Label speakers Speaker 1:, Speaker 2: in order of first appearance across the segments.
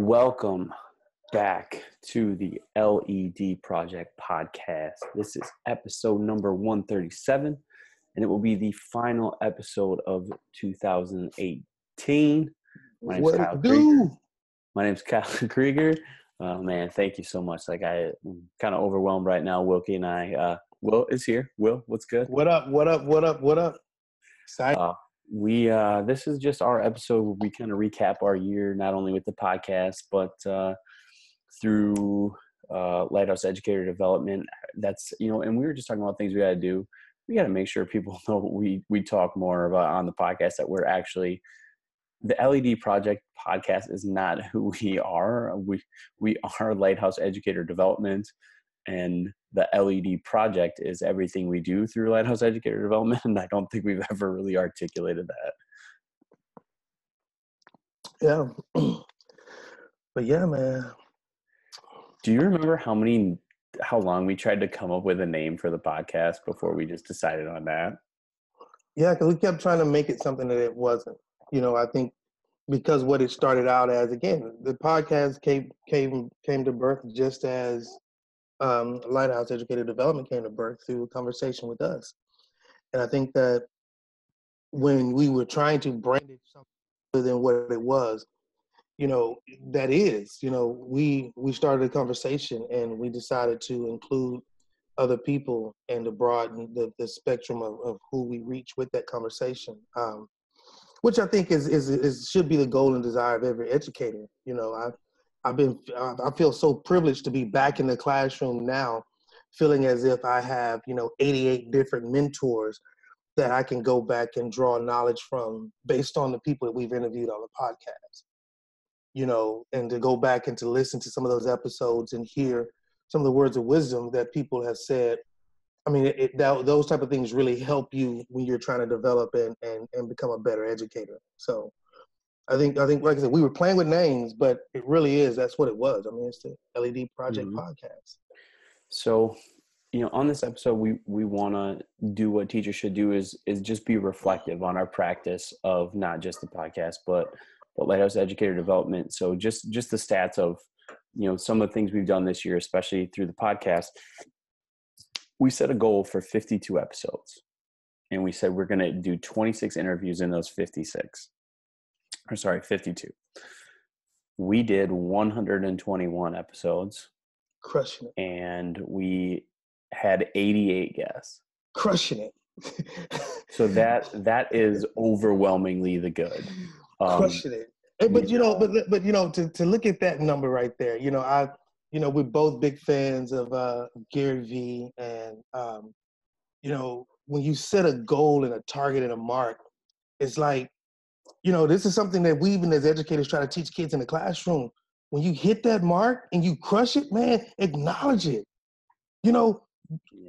Speaker 1: Welcome back to the LED Project podcast. This is episode number 137, and it will be the final episode of 2018. My name's
Speaker 2: What
Speaker 1: Kyle
Speaker 2: it
Speaker 1: Krieger.
Speaker 2: do?
Speaker 1: My name's Kyle Krieger. Uh, man, thank you so much. Like I, am kind of overwhelmed right now. Wilkie and I. Uh, Will is here. Will, what's good?
Speaker 2: What up? What up? What up? What up? Excited.
Speaker 1: Uh, we uh, this is just our episode where we kind of recap our year, not only with the podcast, but uh, through uh, Lighthouse Educator Development. That's you know, and we were just talking about things we got to do. We got to make sure people know we we talk more about on the podcast that we're actually the LED Project podcast is not who we are. We we are Lighthouse Educator Development, and the LED Project is everything we do through Lighthouse Educator Development. And I don't think we've ever really articulated that.
Speaker 2: yeah. but yeah, man.
Speaker 1: Do you remember how many how long we tried to come up with a name for the podcast before we just decided on that?
Speaker 2: Yeah, because we kept trying to make it something that it wasn't. You know, I think because what it started out as, again, the podcast came came came to birth just as um, Lighthouse Educator Development came to birth through a conversation with us. And I think that when we were trying to brand it something other than what it was, you know, that is, you know, we we started a conversation and we decided to include other people and to broaden the, the spectrum of, of who we reach with that conversation. Um, which I think is, is is should be the goal and desire of every educator. You know, I I've been I feel so privileged to be back in the classroom now, feeling as if I have you know 88 different mentors that I can go back and draw knowledge from based on the people that we've interviewed on the podcast. You know, and to go back and to listen to some of those episodes and hear some of the words of wisdom that people have said. I mean, it, that, those type of things really help you when you're trying to develop and, and, and become a better educator. So I think, I think, like I said, we were playing with names, but it really is, that's what it was. I mean, it's the LED Project
Speaker 1: Mhm.
Speaker 2: Podcast.
Speaker 1: So, you know, on this episode, we we want to do what teachers should do is is just be reflective on our practice of not just the podcast, but but Lighthouse Educator Development. So just just the stats of you know some of the things we've done this year, especially through the podcast. We set a goal for 52 episodes, and we said we're going to do 26 interviews in those 56. Or sorry, 52. We did 121 episodes
Speaker 2: Crushing it.
Speaker 1: and we had 88 guests.
Speaker 2: Crushing it.
Speaker 1: So that that is overwhelmingly the good. Um,
Speaker 2: crushing it. But you know, but but you know, to to look at that number right there, you know, I, you know, we're both big fans of uh, Gary Vee, and um, you know, when you set a goal and a target and a mark, it's like, you know, this is something that we even as educators try to teach kids in the classroom. When you hit that mark and you crush it, man, acknowledge it. You know,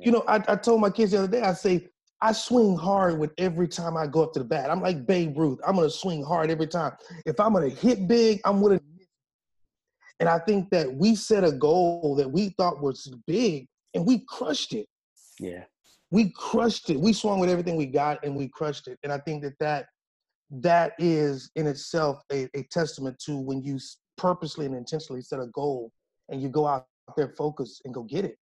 Speaker 2: you know, I, I told my kids the other day, I say, I swing hard with every time I go up to the bat. I'm like Babe Ruth. I'm gonna swing hard every time. If I'm gonna hit big, I'm gonna. And I think that we set a goal that we thought was big, and we crushed it.
Speaker 1: yeah,
Speaker 2: We crushed it. We swung with everything we got, and we crushed it. And I think that that that is in itself a, a testament to when you purposely and intentionally set a goal and you go out there focused and go get it.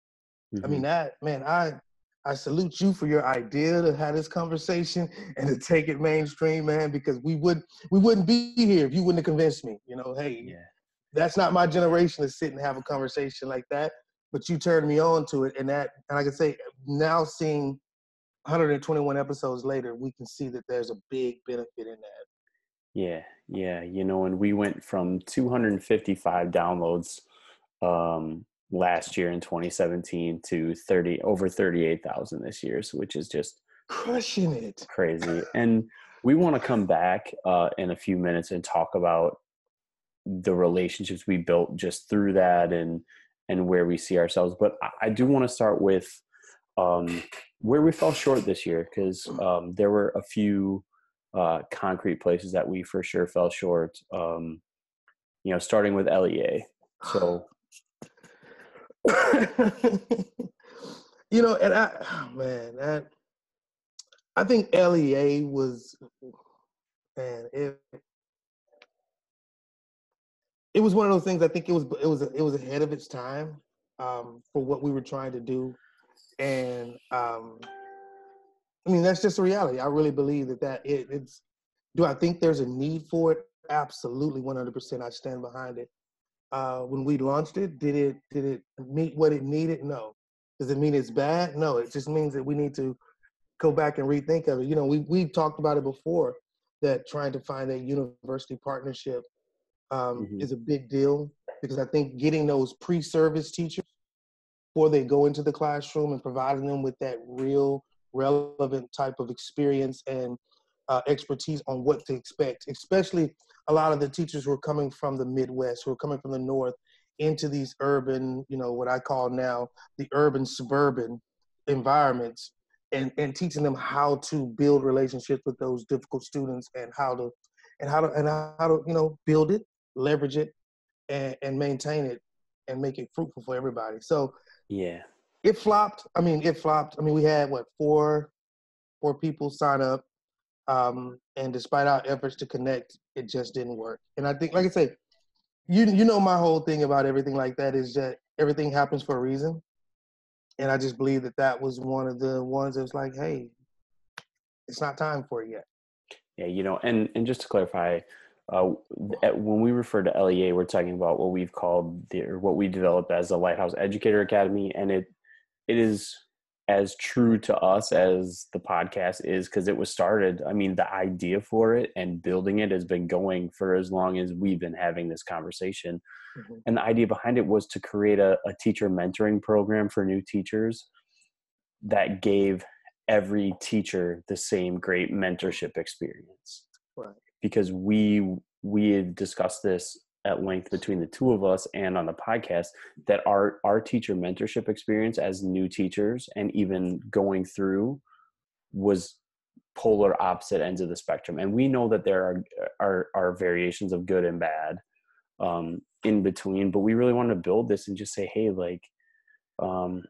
Speaker 2: I
Speaker 1: Mhm.
Speaker 2: mean that man, I I salute you for your idea to have this conversation and to take it mainstream, man, because we would we wouldn't be here if you wouldn't have convinced me. You know, hey,
Speaker 1: yeah,
Speaker 2: that's not my generation to sit and have a conversation like that. But you turned me on to it, and that and I can say now seeing 121 episodes later, we can see that there's a big benefit in that.
Speaker 1: yeah, yeah. You know, and we went from 255 downloads um, last year in 2017 to 30 over 38,000 this year, so which is just
Speaker 2: Crushing it.
Speaker 1: crazy. And we want to come back uh, in a few minutes and talk about the relationships we built just through that and and where we see ourselves. But I, I do want to start with um, where we fell short this year because um, there were a few uh, concrete places that we for sure fell short. Um, you know, starting with LEA. So
Speaker 2: you know, and I, oh, man, that I think LEA was, man, it, it was one of those things. I think it was it was it was ahead of its time um, for what we were trying to do, and um, I mean that's just a reality. I really believe that that it, it's. Do I think there's a need for it? Absolutely, 100%. I stand behind it. Uh, when we launched it, did it did it meet what it needed? No. Does it mean it's bad? No. It just means that we need to go back and rethink of it. You know, we we've talked about it before that trying to find a university partnership um, mm-hmm. is a big deal because I think getting those pre-service teachers before they go into the classroom and providing them with that real relevant type of experience and uh, expertise on what to expect, especially a lot of the teachers who are coming from the Midwest, who are coming from the North into these urban, you know, what I call now the urban suburban environments and, and teaching them how to build relationships with those difficult students and how to and how to and how to, you know, build it, leverage it and, and maintain it and make it fruitful for everybody. So
Speaker 1: yeah.
Speaker 2: It flopped. I mean, it flopped. I mean, we had what four four people sign up um, and despite our efforts to connect, it just didn't work. And I think, like I said, you you know my whole thing about everything like that is that everything happens for a reason, and I just believe that that was one of the ones that was like, hey, it's not time for it yet.
Speaker 1: Yeah, you know, and and just to clarify, uh, when we refer to LEA, we're talking about what we've called the or what we developed as the Lighthouse Educator Academy, and it it is as true to us as the podcast is because it was started i mean the idea for it and building it has been going for as long as we've been having this conversation mm-hmm. and the idea behind it was to create a, a teacher mentoring program for new teachers that gave every teacher the same great mentorship experience
Speaker 2: right.
Speaker 1: Because we we had discussed this at length between the two of us and on the podcast that our our teacher mentorship experience as new teachers and even going through was polar opposite ends of the spectrum. And we know that there are are, are variations of good and bad um, in between but we really wanted to build this and just say hey like um,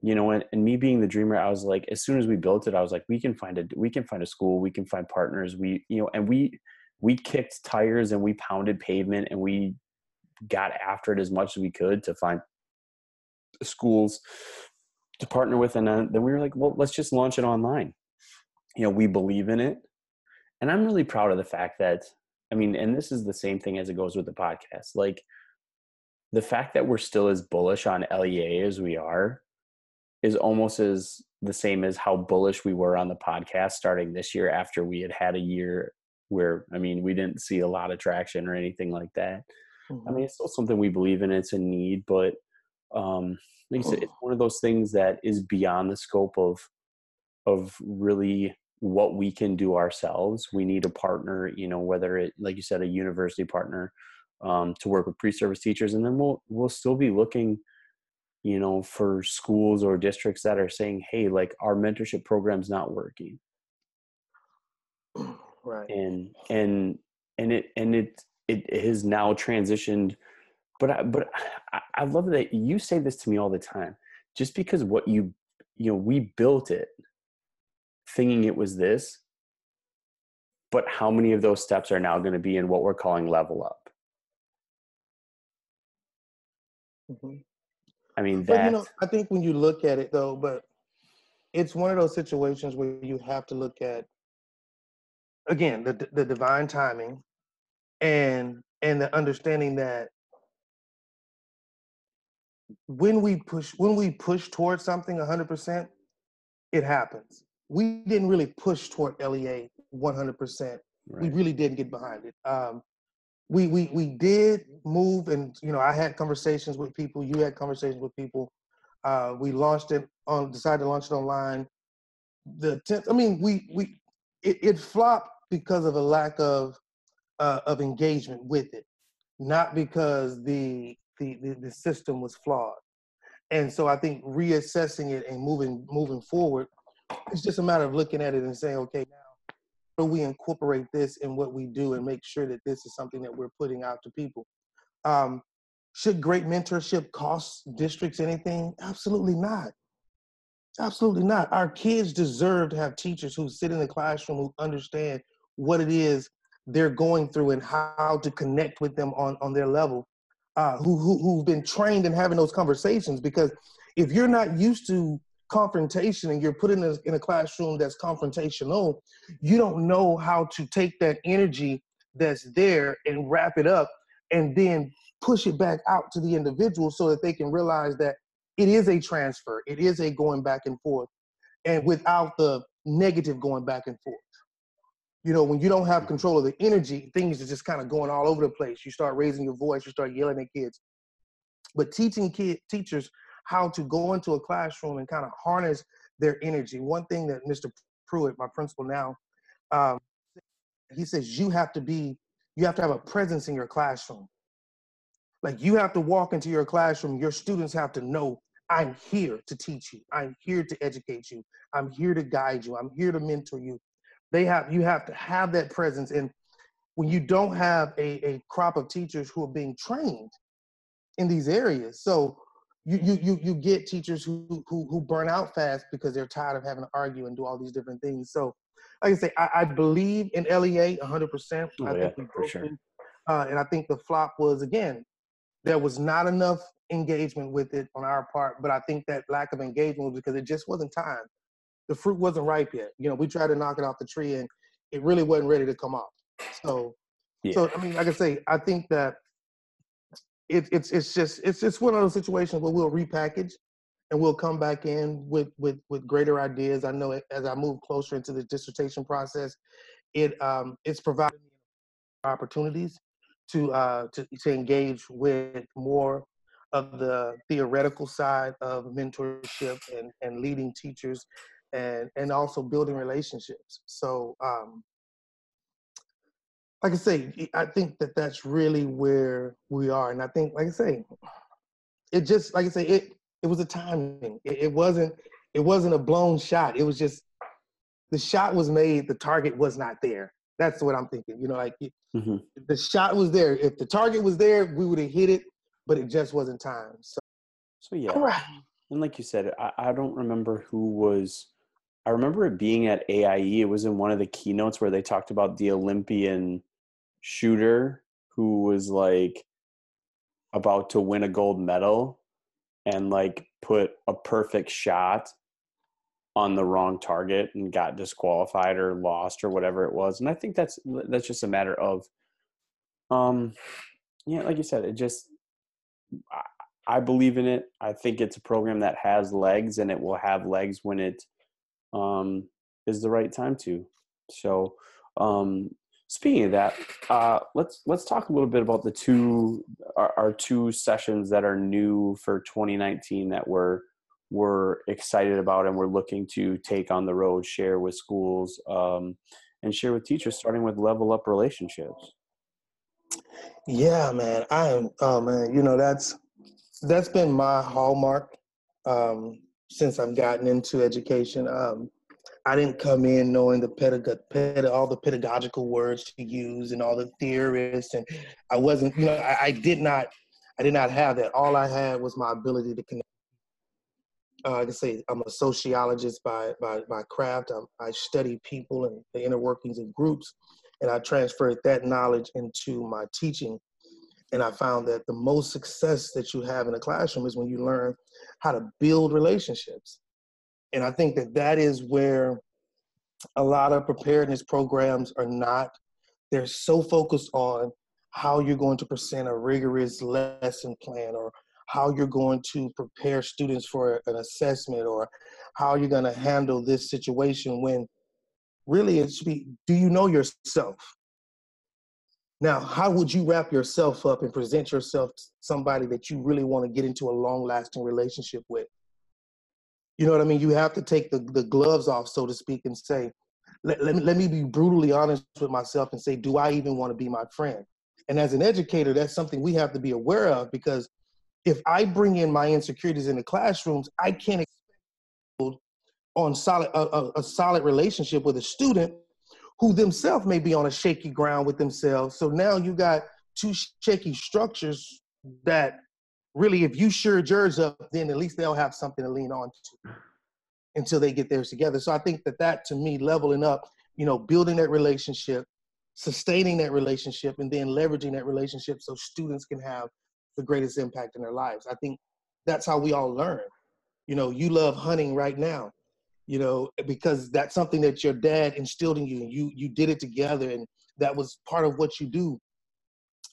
Speaker 1: you know and, and me being the dreamer i was like as soon as we built it i was like we can find a we can find a school we can find partners we you know and we we kicked tires and we pounded pavement and we got after it as much as we could to find schools to partner with. And uh, then we were like well let's just launch it online. You know we believe in it. And i'm really proud of the fact that i mean and this is the same thing as it goes with the podcast. Like the fact that we're still as bullish on lea as we are is almost as the same as how bullish we were on the podcast starting this year after we had had a year where I mean we didn't see a lot of traction or anything like that. Mm-hmm. I mean it's still something we believe in. It's a need, but um, like you said, it's one of those things that is beyond the scope of of really what we can do ourselves. We need a partner, you know, whether it like you said, a university partner um, to work with pre-service teachers, and then we'll we'll still be looking you know for schools or districts that are saying hey like our mentorship program's not working
Speaker 2: right
Speaker 1: and and and it and it it has now transitioned but I, but I, I love that you say this to me all the time just because what you you know we built it thinking it was this but how many of those steps are now going to be in what we're calling level up mm-hmm. i mean that you know
Speaker 2: i think when you look at it though but it's one of those situations where you have to look at again the the divine timing and and the understanding that when we push when we push towards something 100% it happens. We didn't really push toward lea 100% right. we really didn't get behind it. Um, we we we did move and you know i had conversations with people you had conversations with people. Uh, we launched it on decided to launch it online. The 10th i mean we we it, it flopped because of a lack of uh, of engagement with it, not because the, the the the system was flawed. And so I think reassessing it and moving moving forward, it's just a matter of looking at it and saying, okay, now how do we incorporate this in what we do and make sure that this is something that we're putting out to people? Um, should great mentorship cost districts anything? Absolutely not. Absolutely not. Our kids deserve to have teachers who sit in the classroom who understand what it is they're going through and how to connect with them on, on their level, uh, who, who, who've been trained in having those conversations. Because if you're not used to confrontation and you're put in a, in a classroom that's confrontational, you don't know how to take that energy that's there and wrap it up and then push it back out to the individual so that they can realize that it is a transfer, it is a going back and forth, and without the negative going back and forth. You know, when you don't have control of the energy, things are just kind of going all over the place. You start raising your voice, you start yelling at kids. But teaching kid teachers how to go into a classroom and kind of harness their energy. One thing that Mr. Pruitt, my principal now, um, he says you have to be, you have to have a presence in your classroom. Like you have to walk into your classroom, your students have to know I'm here to teach you. I'm here to educate you. I'm here to guide you. I'm here to mentor you. They have you have to have that presence. And when you don't have a, a crop of teachers who are being trained in these areas, so you you you you get teachers who who who burn out fast because they're tired of having to argue and do all these different things. So, like I say, I, I believe in LEA 100. percent
Speaker 1: oh,
Speaker 2: I
Speaker 1: yeah,
Speaker 2: think
Speaker 1: for sure.
Speaker 2: Uh, and I think the flop was again, there was not enough engagement with it on our part. But I think that lack of engagement was because it just wasn't time. The fruit wasn't ripe yet. You know, we tried to knock it off the tree, and it really wasn't ready to come off. So,
Speaker 1: Yeah.
Speaker 2: so I mean, like I say, I think that it, it's it's just it's just one of those situations where we'll repackage and we'll come back in with with with greater ideas. I know as I move closer into the dissertation process, it um, it's providing me opportunities to uh, to to engage with more of the theoretical side of mentorship and and leading teachers and and also building relationships. So um, like I say, I think that that's really where we are, and I think, like I say, it just like I say, it it was a timing. It, it wasn't it wasn't a blown shot. It was just the shot was made, the target was not there. That's what I'm thinking. You know, like it,
Speaker 1: hmm
Speaker 2: the shot was there. If the target was there, we would have hit it, but it just wasn't time. So
Speaker 1: So yeah, and like you said, I, I don't remember who was. I remember it being at AIE. It was in one of the keynotes where they talked about the Olympian shooter who was like about to win a gold medal and like put a perfect shot on the wrong target and got disqualified or lost or whatever it was. And I think that's that's just a matter of um yeah, like you said, it just I, believe in it. I think it's a program that has legs and it will have legs when it um is the right time to. So um speaking of that, uh let's let's talk a little bit about the two our, our two sessions that are new for 2019 that we're we're excited about and we're looking to take on the road, share with schools, um, and share with teachers, starting with level up relationships.
Speaker 2: Yeah, man. I am. Oh man, you know that's that's been my hallmark um, since I've gotten into education. Um, I didn't come in knowing the pedag- ped- all the pedagogical words to use and all the theorists, and I wasn't. You know, I, I did not. I did not have that. All I had was my ability to connect. Uh, I say, I'm a sociologist by by, by craft. I'm, I study people and the inner workings of groups, and I transferred that knowledge into my teaching. And I found that the most success that you have in a classroom is when you learn how to build relationships. And I think that that is where a lot of preparedness programs are not. They're so focused on how you're going to present a rigorous lesson plan or how you're going to prepare students for an assessment or how you're going to handle this situation when really it should be do you know yourself? Now how would you wrap yourself up and present yourself to somebody that you really want to get into a long lasting relationship with? You know what i mean? You have to take the, the gloves off so to speak and say let, let, me, let me be brutally honest with myself and say do i even want to be my friend? And as an educator that's something we have to be aware of because if i bring in my insecurities in the classrooms i can't on solid a, a, a solid relationship with a student who themselves may be on a shaky ground with themselves. So now you got two shaky structures that really, if you sure yours up, then at least they'll have something to lean on to until they get theirs together. So I think that that to me, leveling up, you know, building that relationship, sustaining that relationship and then leveraging that relationship so students can have the greatest impact in their lives. I think that's how we all learn. You know, you love hunting right now, you know, because that's something that your dad instilled in you and you you did it together and that was part of what you do.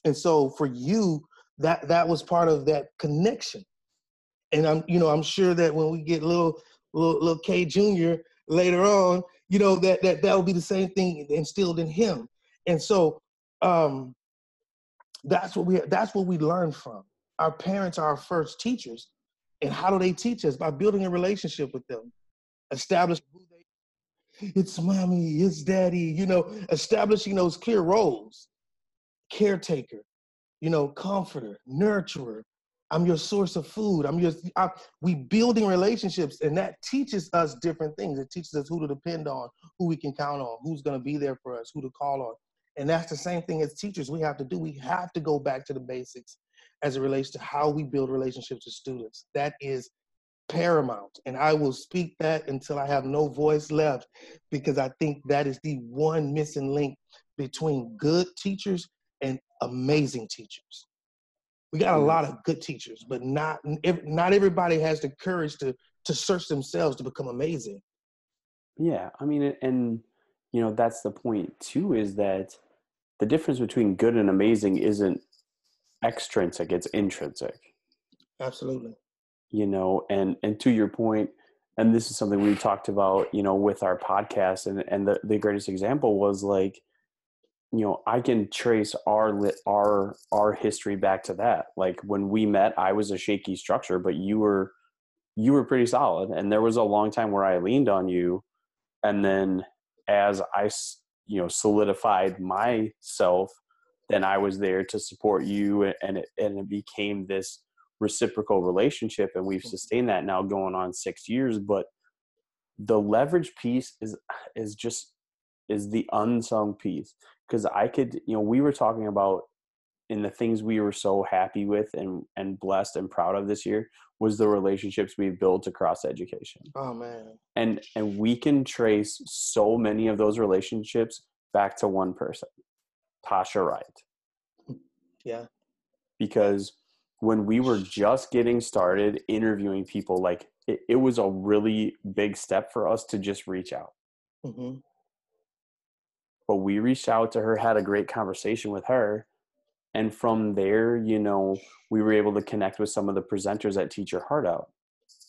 Speaker 2: And so for you, that that was part of that connection. And I'm, you know, I'm sure that when we get little little, little K Junior later on, you know, that that that will be the same thing instilled in him. And so um that's what we that's what we learn from. Our parents are our first teachers. And how do they teach us? By building a relationship with them. Establish who they it's mommy, it's daddy, you know, establishing those clear roles. Caretaker, you know, comforter, nurturer. I'm your source of food. I'm your I, we building relationships and that teaches us different things. It teaches us who to depend on, who we can count on, who's going to be there for us, who to call on. And that's the same thing as teachers we have to do. We have to go back to the basics as it relates to how we build relationships with students. That is paramount. And I will speak that until I have no voice left because I think that is the one missing link between good teachers and amazing teachers. We got a hmm. lot of good teachers, but not not everybody has the courage to to search themselves to become amazing.
Speaker 1: Yeah, I mean, and you know that's the point too. Is that the difference between good and amazing isn't extrinsic; it's intrinsic.
Speaker 2: Absolutely.
Speaker 1: You know, and and to your point, and this is something we talked about, you know, with our podcast, and and the the greatest example was like you know i can trace our lit our our history back to that. Like when we met i was a shaky structure but you were you were pretty solid and there was a long time where i leaned on you and then as i you know solidified myself then i was there to support you and it and it became this reciprocal relationship and we've sustained that now going on 6 years but the leverage piece is is just is the unsung piece because I could, you know, we were talking about in the things we were so happy with and and blessed and proud of this year was the relationships we've built across education.
Speaker 2: Oh man.
Speaker 1: And and we can trace so many of those relationships back to one person. Tasha Wright.
Speaker 2: Yeah.
Speaker 1: Because when we were just getting started interviewing people, like it, it was a really big step for us to just reach out. Mm-hmm but we reached out to her had a great conversation with her and from there you know we were able to connect with some of the presenters at teach your heart out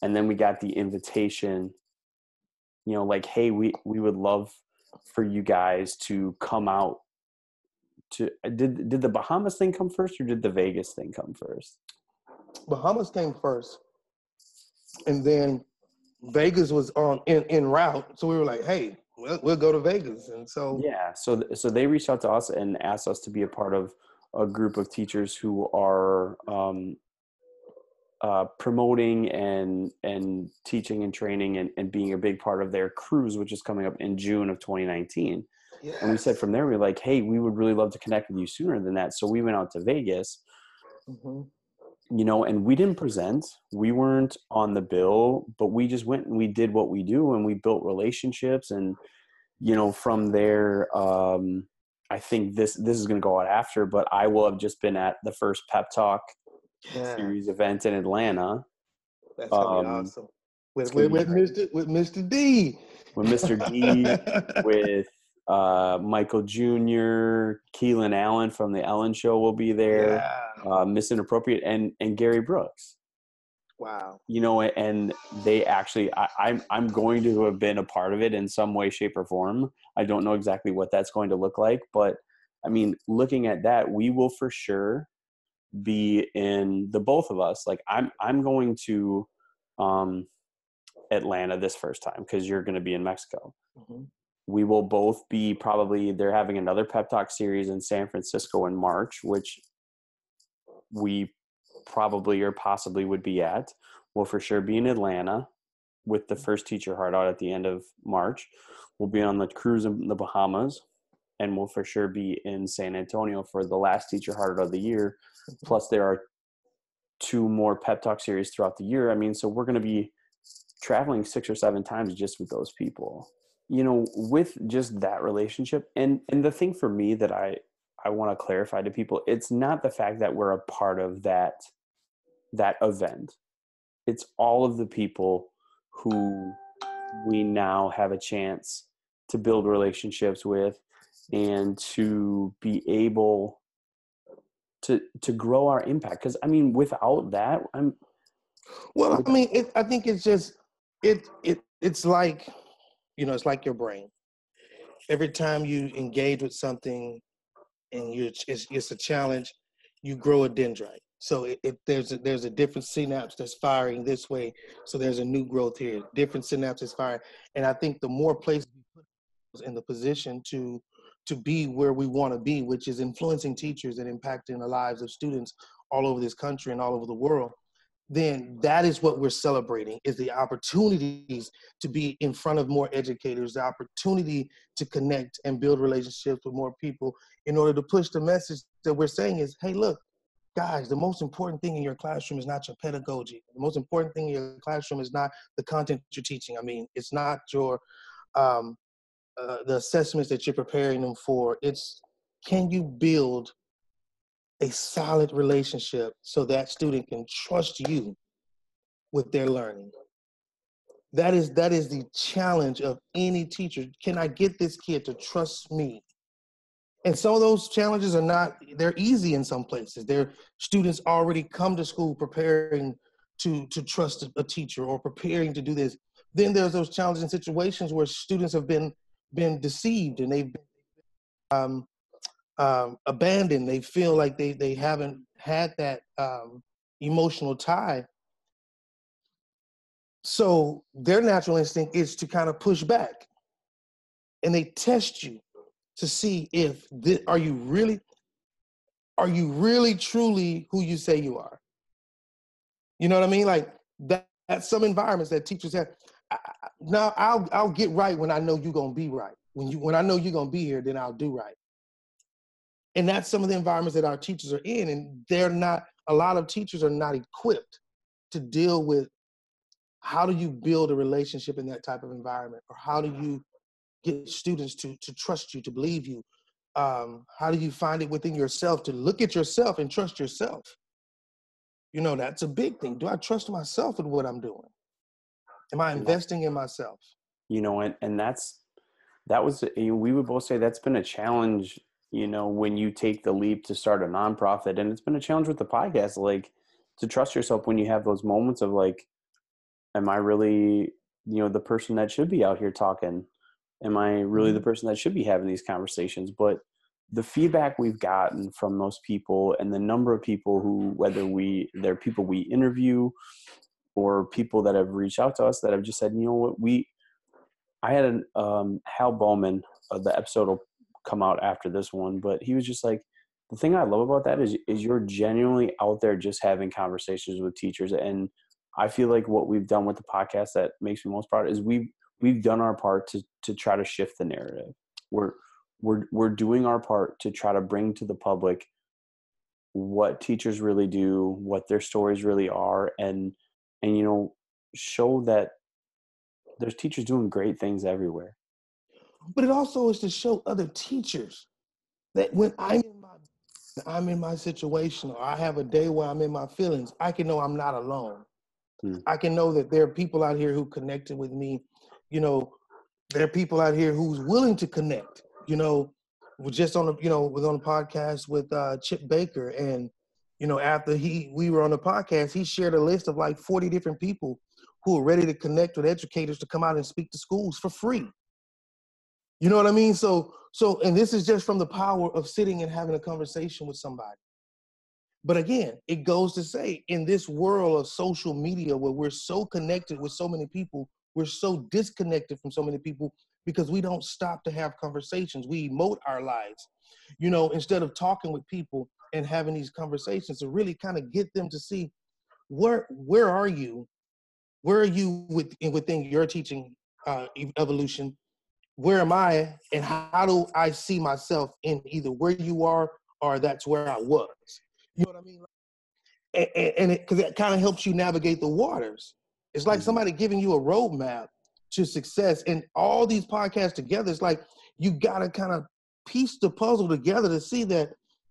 Speaker 1: and then we got the invitation you know like hey we we would love for you guys to come out to uh, did did the bahamas thing come first or did the vegas thing come first
Speaker 2: bahamas came first and then vegas was on in in route so we were like hey we'll, we'll go to Vegas. And so
Speaker 1: yeah, so so they reached out to us and asked us to be a part of a group of teachers who are um, uh, promoting and and teaching and training and, and being a big part of their cruise, which is coming up in June of 2019. And we said from there, we are like, hey, we would really love to connect with you sooner than that. So we went out to Vegas. Mm-hmm you know, and we didn't present. We weren't on the bill, but we just went and we did what we do and we built relationships and you know, from there um I think this this is going to go out after, but I will have just been at the first pep talk yeah. series event in Atlanta.
Speaker 2: That's um, awesome. With, with, with Mr. with Mr. D.
Speaker 1: With Mr. D. with uh, Michael Jr., Kalen Allen from the Ellen Show will be there. Yeah. Uh, Miss Inappropriate and and Gary Brooks.
Speaker 2: Wow.
Speaker 1: You know, and they actually, I, I'm I'm going to have been a part of it in some way, shape, or form. I don't know exactly what that's going to look like, but I mean, looking at that, we will for sure be in the both of us. Like I'm I'm going to um, Atlanta this first time because you're going to be in Mexico. Mm-hmm we will both be probably they're having another pep talk series in san francisco in march which we probably or possibly would be at. We'll for sure be in atlanta with the first teach your heart out at the end of march. We'll be on the cruise in the bahamas and we'll for sure be in san antonio for the last teach your heart out of the year. Plus there are two more pep talk series throughout the year. I mean so we're going to be traveling six or seven times just with those people you know with just that relationship and and the thing for me that i i want to clarify to people it's not the fact that we're a part of that that event. It's all of the people who we now have a chance to build relationships with and to be able to to grow our impact because i mean without that i'm
Speaker 2: well i mean it, i think it's just it it it's like you know it's like your brain. Every time you engage with something and you it's, it's a challenge you grow a dendrite. So it, it, there's a, there's a different synapse that's firing this way. So there's a new growth here. Different synapses firing. And i think the more places we put in the position to to be where we want to be, which is influencing teachers and impacting the lives of students all over this country and all over the world, then that is what we're celebrating is the opportunities to be in front of more educators, the opportunity to connect and build relationships with more people in order to push the message that we're saying is, hey, look, guys, the most important thing in your classroom is not your pedagogy. The most important thing in your classroom is not the content you're teaching. I mean, it's not your um, uh, the assessments that you're preparing them for. It's can you build a solid relationship so that student can trust you with their learning. That is that is the challenge of any teacher. Can I get this kid to trust me? And some of those challenges are not they're easy in some places. Their students already come to school preparing to to trust a teacher or preparing to do this. Then there's those challenging situations where students have been been deceived and they've been um, um, abandoned. They feel like they they haven't had that um, emotional tie. So their natural instinct is to kind of push back, and they test you to see if this, are you really are you really truly who you say you are. You know what I mean? Like that. That's some environments that teachers have. I, now I'll I'll get right when I know you're gonna be right. When you when I know you're gonna be here, then I'll do right. And that's some of the environments that our teachers are in, and they're not. A lot of teachers are not equipped to deal with how do you build a relationship in that type of environment, or how do you get students to to trust you, to believe you. Um, how do you find it within yourself to look at yourself and trust yourself? You know, that's a big thing. Do I trust myself with what I'm doing? Am I investing in myself?
Speaker 1: You know, and, and that's, that was, we would both say that's been a challenge, you know, when you take the leap to start a nonprofit. And it's been a challenge with the podcast, like to trust yourself when you have those moments of like, am I really, you know, the person that should be out here talking? Am I really the mm-hmm. person that should be having these conversations? But the feedback we've gotten from those people and the number of people who whether we they're people we interview or people that have reached out to us that have just said, you know what, we, I had an um, Hal Bowman, uh, the episode will come out after this one, but he was just like, the thing I love about that is, is you're genuinely out there just having conversations with teachers. And I feel like what we've done with the podcast that makes me most proud is we've, we've done our part to, to try to shift the narrative. We're, we're, we're doing our part to try to bring to the public what teachers really do, what their stories really are, and and you know show that there's teachers doing great things everywhere
Speaker 2: but it also is to show other teachers that when i'm in my i'm in my situation or i have a day where i'm in my feelings i can know i'm not alone hmm. i can know that there are people out here who connected with me you know there are people out here who's willing to connect you know we're just on a you know was on a podcast with uh, chip baker and you know, after he we were on the podcast, he shared a list of like 40 different people who are ready to connect with educators to come out and speak to schools for free. You know what I mean? So so and this is just from the power of sitting and having a conversation with somebody. But again, it goes to say in this world of social media where we're so connected with so many people, we're so disconnected from so many people because we don't stop to have conversations. We emote our lives. You know, instead of talking with people and having these conversations to really kind of get them to see where where are you where are you with, within your teaching uh, evolution where am i and how do i see myself in either where you are or that's where i was you know what i mean and, and it because it kind of helps you navigate the waters it's like mm-hmm. somebody giving you a roadmap to success. And all these podcasts together, it's like you got to kind of piece the puzzle together to see that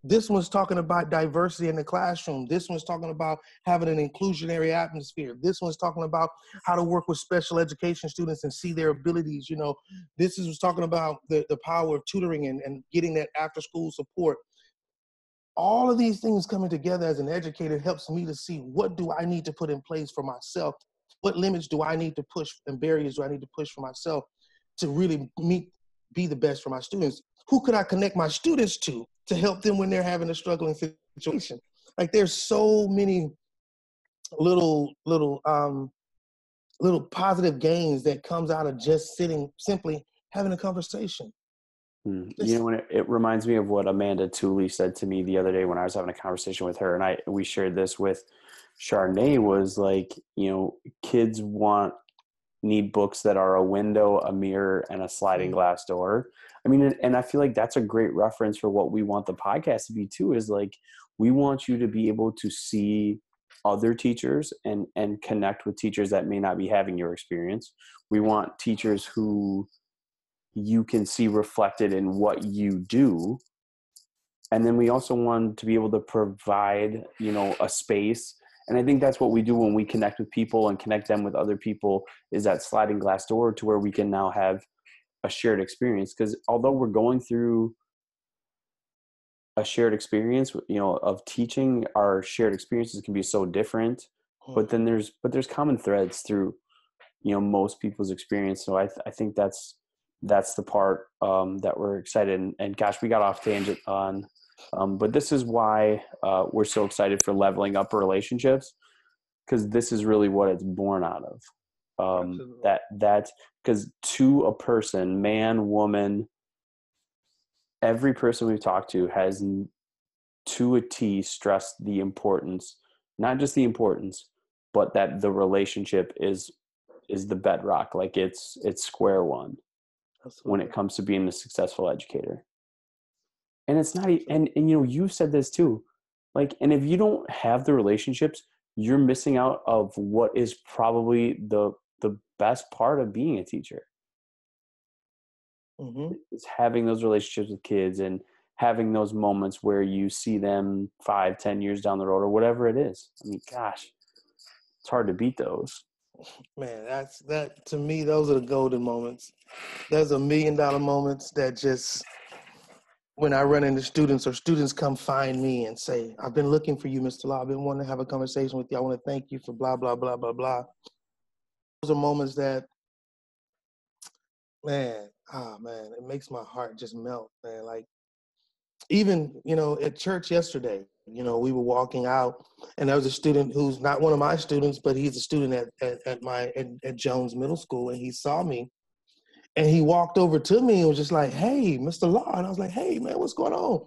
Speaker 2: this one's talking about diversity in the classroom. This one's talking about having an inclusionary atmosphere. This one's talking about how to work with special education students and see their abilities. You know, this is talking about the, the power of tutoring and, and getting that after school support. All of these things coming together as an educator helps me to see what do I need to put in place for myself? What limits do I need to push and barriers do I need to push for myself to really meet, be the best for my students? Who could I connect my students to to help them when they're having a struggling situation. Like there's so many little little um little positive gains that comes out of just sitting simply having a conversation.
Speaker 1: Mm. You know, it, it, reminds me of what Amanda Tooley said to me the other day when I was having a conversation with her, and I we shared this with Chardonnay was like, you know, kids want need books that are a window, a mirror, and a sliding mm. glass door. I mean, and I feel like that's a great reference for what we want the podcast to be too. Is like we want you to be able to see other teachers and and connect with teachers that may not be having your experience. We want teachers who you can see reflected in what you do and then we also want to be able to provide you know a space and i think that's what we do when we connect with people and connect them with other people is that sliding glass door to where we can now have a shared experience because although we're going through a shared experience you know of teaching our shared experiences can be so different but hmm. then there's but there's common threads through you know most people's experience so i, th- I think that's that's the part um, that we're excited and, and, gosh we got off tangent on um, but this is why uh, we're so excited for leveling up relationships because this is really what it's born out of. Um, that that because to a person man woman every person we've talked to has to a t stressed the importance not just the importance but that the relationship is is the bedrock like it's it's square one Absolutely. when it comes to being a successful educator and it's not and, and you know you said this too like and if you don't have the relationships you're missing out of what is probably the the best part of being a teacher. Mm-hmm. is having those relationships with kids and having those moments where you see them five ten years down the road or whatever it is. I mean gosh it's hard to beat those.
Speaker 2: Man that's that to me those are the golden moments. There's a million dollar moments that just when I run into students or students come find me and say, I've been looking for you, Mr. Law. I've been wanting to have a conversation with you. I want to thank you for blah, blah, blah, blah, blah those are moments that, man, ah, man, it makes my heart just melt, man. Like, even, you know, at church yesterday, you know, we were walking out and there was a student who's not one of my students, but he's a student at, at, at my, at, at Jones Middle School. And he saw me and he walked over to me and was just like, hey, Mr. Law. And I was like, hey, man, what's going on?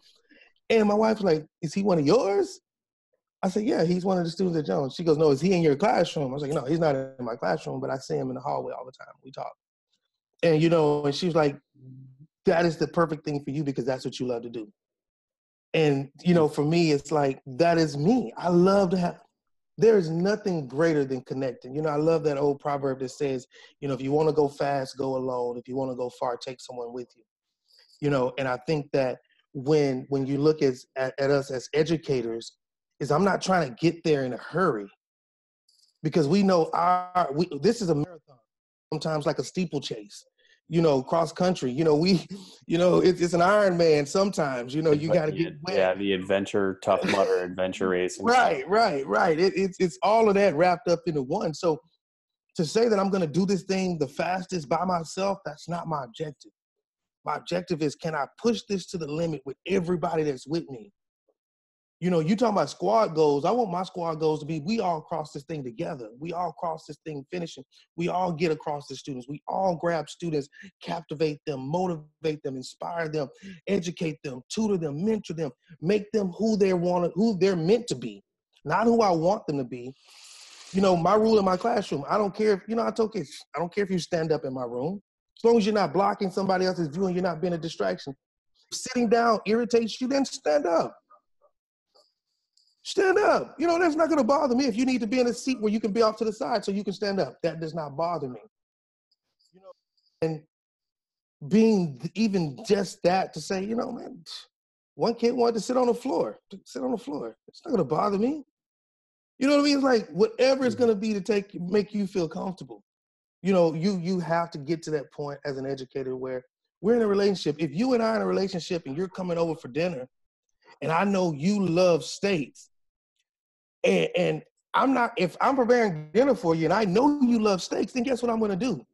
Speaker 2: And my wife was like, is he one of yours? I said, yeah, he's one of the students at Jones. She goes, no, is he in your classroom? I was like, no, he's not in my classroom, but I see him in the hallway all the time. We talk. And, you know, and she was like, that is the perfect thing for you because that's what you love to do. And, you know, for me, it's like, that is me. I love to have, there is nothing greater than connecting. You know, I love that old proverb that says, you know, if you want to go fast, go alone. If you want to go far, take someone with you. You know, and I think that when when you look as, at, at us as educators, is I'm not trying to get there in a hurry because we know our we, this is a marathon sometimes like a steeplechase you know cross country you know we you know it's, it's an Ironman sometimes you know you got to get
Speaker 1: wet. yeah the adventure tough mudder adventure race
Speaker 2: right right right it, it's it's all of that wrapped up into one so to say that i'm going to do this thing the fastest by myself that's not my objective. My objective is can i push this to the limit with everybody that's with me you know, you talking about squad goals. I want my squad goals to be we all cross this thing together. We all cross this thing finishing. We all get across the students. We all grab students, captivate them, motivate them, inspire them, educate them, tutor them, mentor them, make them who they want, who they're meant to be, not who I want them to be. You know, my rule in my classroom, I don't care if, you know, I told kids, I don't care if you stand up in my room. As long as you're not blocking somebody else's view and you're not being a distraction. Sitting down irritates you, then stand up Stand up. You know, that's not going to bother me. If you need to be in a seat where you can be off to the side so you can stand up, that does not bother me. You know, and being even just that to say, you know, man, one kid wanted to sit on the floor, sit on the floor. It's not gonna bother me. You know what I mean? It's like whatever it's mm-hmm. gonna be to take make you feel comfortable. You know, you you have to get to that point as an educator where we're in a relationship. If you and I are in a relationship and you're coming over for dinner, and I know you love steaks, and, and I'm not, if I'm preparing dinner for you and I know you love steaks, then guess what I'm gonna do?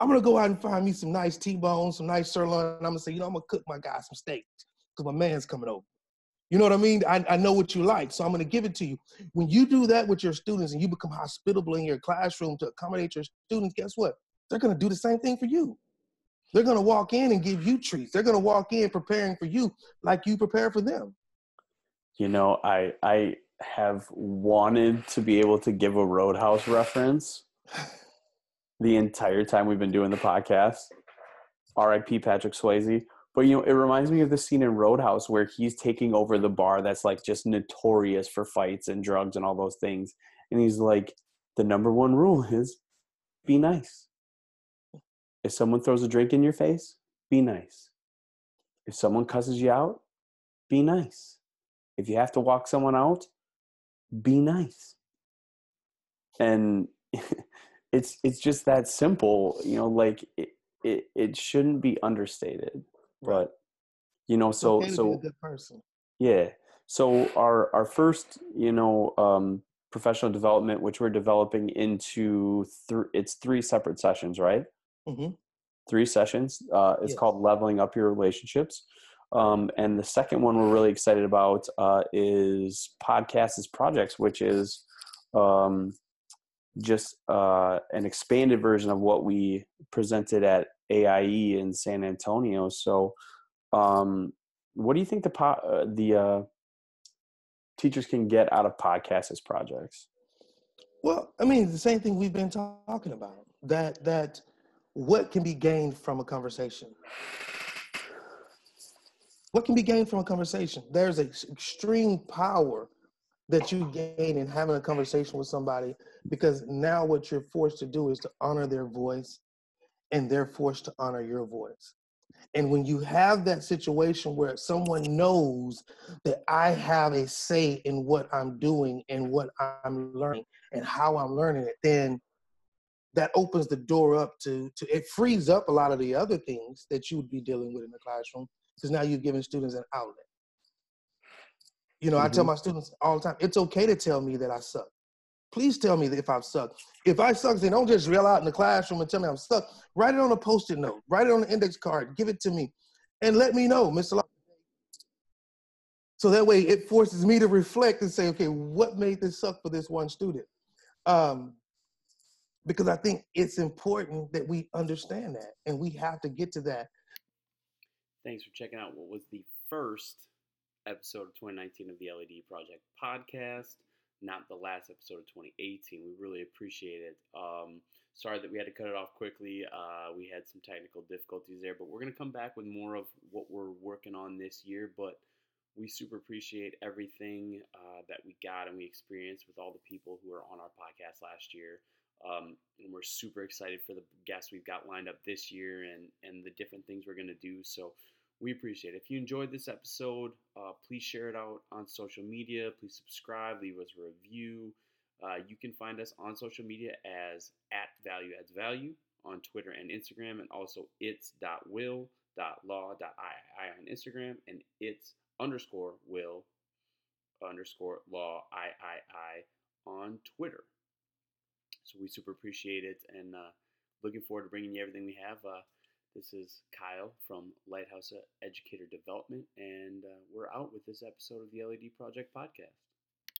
Speaker 2: I'm gonna go out and find me some nice T-bones, some nice sirloin, and I'm gonna say, you know, I'm gonna cook my guy some steaks because my man's coming over. You know what I mean? I, I know what you like, so I'm gonna give it to you. When you do that with your students and you become hospitable in your classroom to accommodate your students, guess what? They're gonna do the same thing for you. They're gonna walk in and give you treats. They're gonna walk in preparing for you like you prepare for them.
Speaker 1: You know, I I have wanted to be able to give a Roadhouse reference the entire time we've been doing the podcast. R.I.P. Patrick Swayze. But you know, it reminds me of the scene in Roadhouse where he's taking over the bar that's like just notorious for fights and drugs and all those things. And he's like, the number one rule is be nice. If someone throws a drink in your face, be nice. If someone cusses you out, be nice. If you have to walk someone out, be nice. And it's it's just that simple, you know, like it, it, it shouldn't be understated. But you know, so so
Speaker 2: person.
Speaker 1: yeah. So our our first, you know, um, professional development, which we're developing into three, it's three separate sessions, right?
Speaker 2: Mm-hmm.
Speaker 1: Three sessions. Uh, it's
Speaker 2: Yes.
Speaker 1: called leveling up your relationships. Um, and the second one we're really excited about uh, is podcasts as projects, which is um, just uh, an expanded version of what we presented at AIE in San Antonio. So, um, what do you think the po- uh, the uh, teachers can get out of podcasts as projects?
Speaker 2: Well, I mean, the same thing we've been talking about. That that what can be gained from a conversation? What can be gained from a conversation? There's an extreme power that you gain in having a conversation with somebody because now what you're forced to do is to honor their voice and they're forced to honor your voice. And when you have that situation where someone knows that I have a say in what I'm doing and what I'm learning and how I'm learning it, then that opens the door up to, to it frees up a lot of the other things that you would be dealing with in the classroom because now you're giving students an outlet. You know, I tell
Speaker 1: Mhm.
Speaker 2: my students all the time, it's okay to tell me that I suck. Please tell me that if I've sucked. If I suck, then don't just yell out in the classroom and tell me I'm stuck. Write it on a post-it note. Write it on an index card. Give it to me, and let me know, Mr. So that way, it forces me to reflect and say, okay, what made this suck for this one student? Um, because I think it's important that we understand that, and we have to get to that.
Speaker 1: Thanks for checking out what was the first episode of 2019 of the LED Project podcast, not the last episode of 2018. We really appreciate it. Um, sorry that we had to cut it off quickly. Uh, we had some technical difficulties there, but we're going to come back with more of what we're working on this year. But we super appreciate everything uh, that we got and we experienced with all the people who were on our podcast last year. Um, and we're super excited for the guests we've got lined up this year and, and the different things we're going to do. So we appreciate it. If you enjoyed this episode, uh, please share it out on social media. Please subscribe, leave us a review. Uh, you can find us on social media as at value adds value on Twitter and Instagram, and also it's Will Law it's.will.law.ii on Instagram, and it's underscore will underscore law III on Twitter. So we super appreciate it and uh, looking forward to bringing you everything we have. Uh, this is Kyle from Lighthouse Educator Development, and uh, we're out with this episode of the LED Project Podcast.